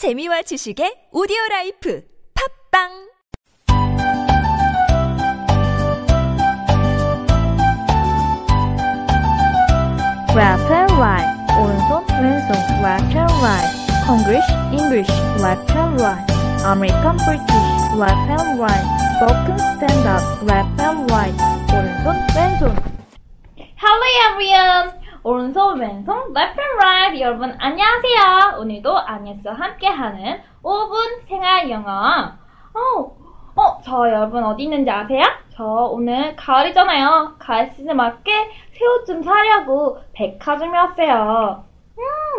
재미와 지식의 오디오 라이프 팝빵 left and right, 오른손 왼손 left and right, English English left and right, American British left and right, spoken stand up left and right, 오른손 왼손. Hello everyone! 오른손 왼손 left and right 여러분 안녕하세요. 오늘도 아니스와 함께하는 5분 생활 영어. 어, 어, 저 여러분 어디 있는지 아세요? 저 오늘 가을이잖아요. 가을 시즌 맞게 새옷좀 사려고 백화점에 왔어요.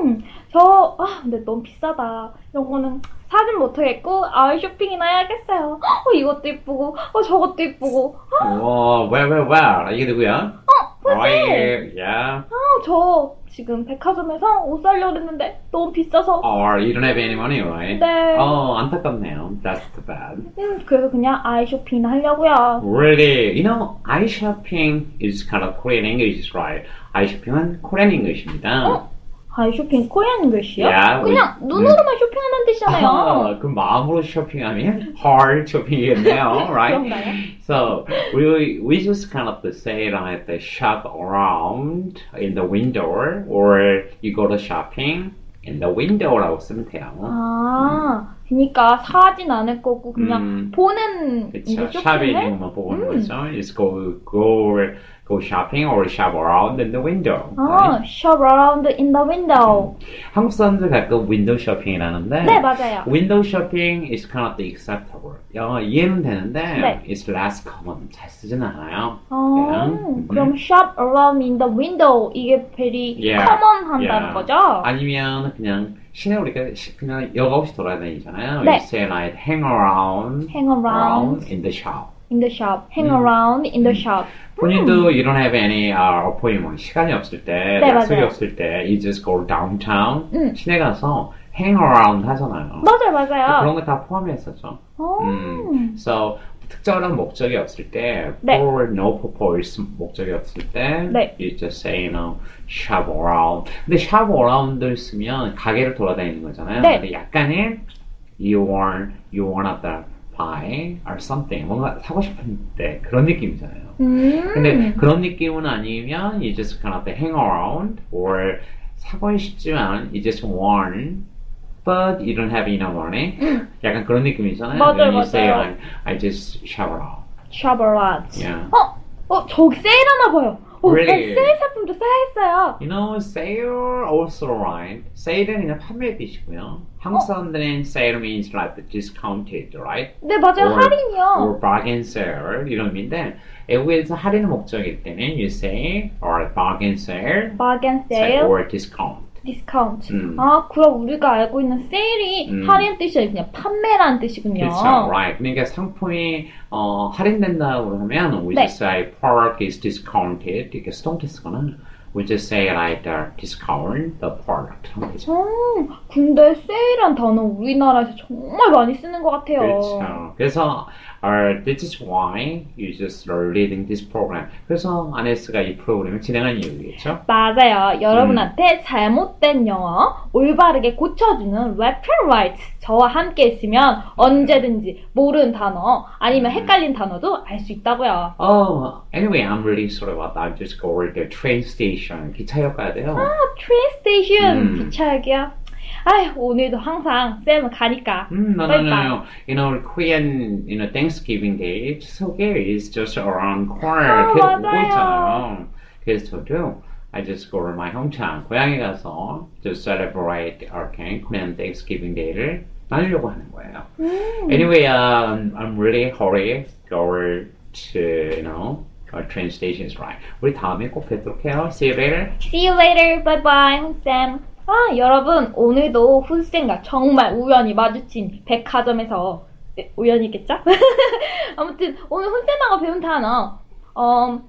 음, 저, 아, 근데 너무 비싸다. 이런 거는 사진 못하겠고, 아이 쇼핑이나 해야겠어요. 어, 이것도 이쁘고, 어, 저것도 이쁘고. 와, well, well. 이게 누구야? 어, 어, 그치? 예, yeah. 아, 저 지금 백화점에서 옷 사려고 했는데 너무 비싸서. Or you don't have any money, right? 네. 어, 안타깝네요. That's too bad. 음, 그래서 그냥 아이 쇼핑 하려고요. Really, you know, eye shopping is kind of Korean English, right? eye shopping은 Korean English입니다. 어? 아이 쇼핑 코리안 글씨요? 야, 그냥 우리- 눈으로만 쇼핑하는 뜻이잖아요. 아, 그 마음으로 쇼핑하면 hard 쇼핑이겠네요, right? 그런가요? So we we just kind of say like the shop around in the window, or you go to shopping in the window라고 쓰면 돼요. 아, 그러니까 사진 않을 거고 그냥 음. 보는 이제 그쵸. 샵에 있는 쇼핑을. 것만 보는 음. 거죠. Just go go go shopping or shop around in the window. 아, right? shop around in the window. 한국 사람들 가끔 윈도우 쇼핑이라는데 네, 맞아요. window shopping is kind of the acceptable. 영어 이해는 되는데 네. it's less common. 잘 쓰지는 않아요. 아, 음. 그럼 shop around in the window 이게 very Yeah. common 한다는 Yeah. 거죠? 아니면 그냥 시내 우리가 시- 그냥 여가 없이 돌아다니잖아요. 네. You say like hang around, hang around in the shop. In the shop. hang 음. around in the shop. 본인도 you don't have any uh, appointment 시간이 없을 때, 네, 약속이 맞아요. 없을 때, you just go downtown 음. 시내 가서 hang around 하잖아요. 맞아요, 맞아요. 그런 거 다 포함했었죠. 오. 음. So 특별한 목적이 없을 때, 네. for no purpose 목적이 없을 때, 네. you just say, you know, shop around. 근데 shop around를 쓰면 가게를 돌아다니는 거잖아요. 네. 근데 약간의 you want, you wanna buy or something. 뭔가 사고 싶은데 그런 느낌이잖아요. 음. 근데 그런 느낌은 아니면 you just kind of hang around or 사고 싶지만 you just want but you don't have enough money. 약간 그런 느낌이잖아요. 맞아요, you say like, I just shop around. shop around. Yeah. 어, 어, 저기 세일하나 봐요. 어, Really? 나 세일 상품도 사야겠어요. You know, sale also right. sale은 그냥 판매 뜻이고요. 한국 사람들은 sale means like discounted, right? 네, 맞아요. Or- 할인이요. or bargain sale 이런 의미인데 외국에서 할인 목적일 때는 you say or bargain sale bargain say, sale, or discount. Discount. 음. 아, 그럼 우리가 알고 있는 세일이 음. 할인 뜻이 아니라 그냥 판매라는 뜻이군요. 그렇죠, right. 그러니까 상품이 어, 할인된다고 하면 we 네. just say product is discounted 이렇게 수동태 쓰거나 we just say like the discount the product. 음, 근데 세일한 단어 우리나라에서 정말 많이 쓰는 것 같아요. 그렇죠. 그래서 uh, this is why you just are leading this program. 그래서 아네스가 이 프로그램을 진행한 이유겠죠. 맞아요. 여러분한테 음. 잘못된 영어 올바르게 고쳐주는 right 저와 함께 있으면 언제든지 모르는 단어 아니면 헷갈린 단어도 알 수 있다고요. Oh, anyway, I'm really sorry about that. I'm just going to the train station. 기차역 가야 돼요. 아, 트레인 스테이션 음. 기차역이요. 아휴 오늘도 항상 쌤은 가니까. Mm, no, no, Bye no, bye. no. You know, Korean, you know, Thanksgiving Day, 추석에 is just around 아, corner. 계속 오고 맞아요. 있잖아요. 그래서 저도 I just go to my hometown. 고향에 가서 to celebrate our Korean Thanksgiving Day를 나누려고 하는 거예요. 음. Anyway, um, I'm really hurry go to, you know, our train stations, right? 우리 다음에 꼭 뵙도록 해요. See you later. See you later. Bye bye, 훈쌤. 아, 여러분, 오늘도 훈쌤과 정말 우연히 마주친 백화점에서, 네, 우연이겠죠? 아무튼, 오늘 훈쌤하고 배운 단어, 어,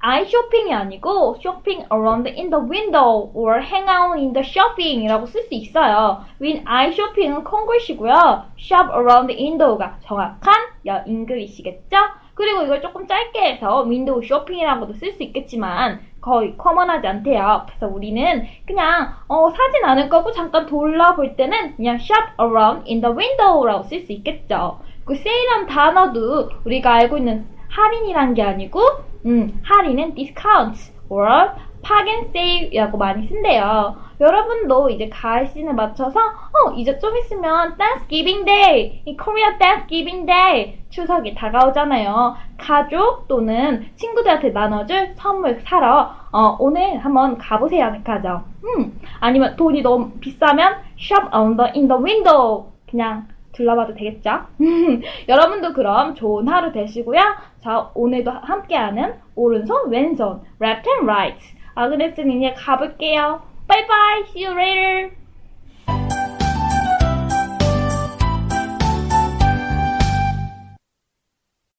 eye 쇼핑이 아니고, shopping around in the window, or hang out in the shopping 이라고 쓸 수 있어요. with eye shopping은 콩글씨고요. shop around the window가 정확한 여 English겠죠? 그리고 이걸 조금 짧게 해서 window shopping이라고도 쓸 수 있겠지만 거의 common하지 않대요. 그래서 우리는 그냥 어, 사진 않을 거고 잠깐 돌아볼 때는 그냥 shop around in the window라고 쓸 수 있겠죠. 그 세일한 단어도 우리가 알고 있는 할인이란 게 아니고 음, 할인은 discount or and save이라고 많이 쓴대요. 여러분도 이제 가을 시즌에 맞춰서 어 이제 좀 있으면 Thanksgiving Day, 이 Korea Thanksgiving Day 추석이 다가오잖아요. 가족 또는 친구들한테 나눠줄 선물 사러 어, 오늘 한번 가보세요, 가죠. 음 아니면 돈이 너무 비싸면 shop on the in the window 그냥 둘러봐도 되겠죠? 여러분도 그럼 좋은 하루 되시고요. 자, 오늘도 함께하는 오른손, 왼손, left and right. 아그네스는 이제 가볼게요. Bye bye. See you later.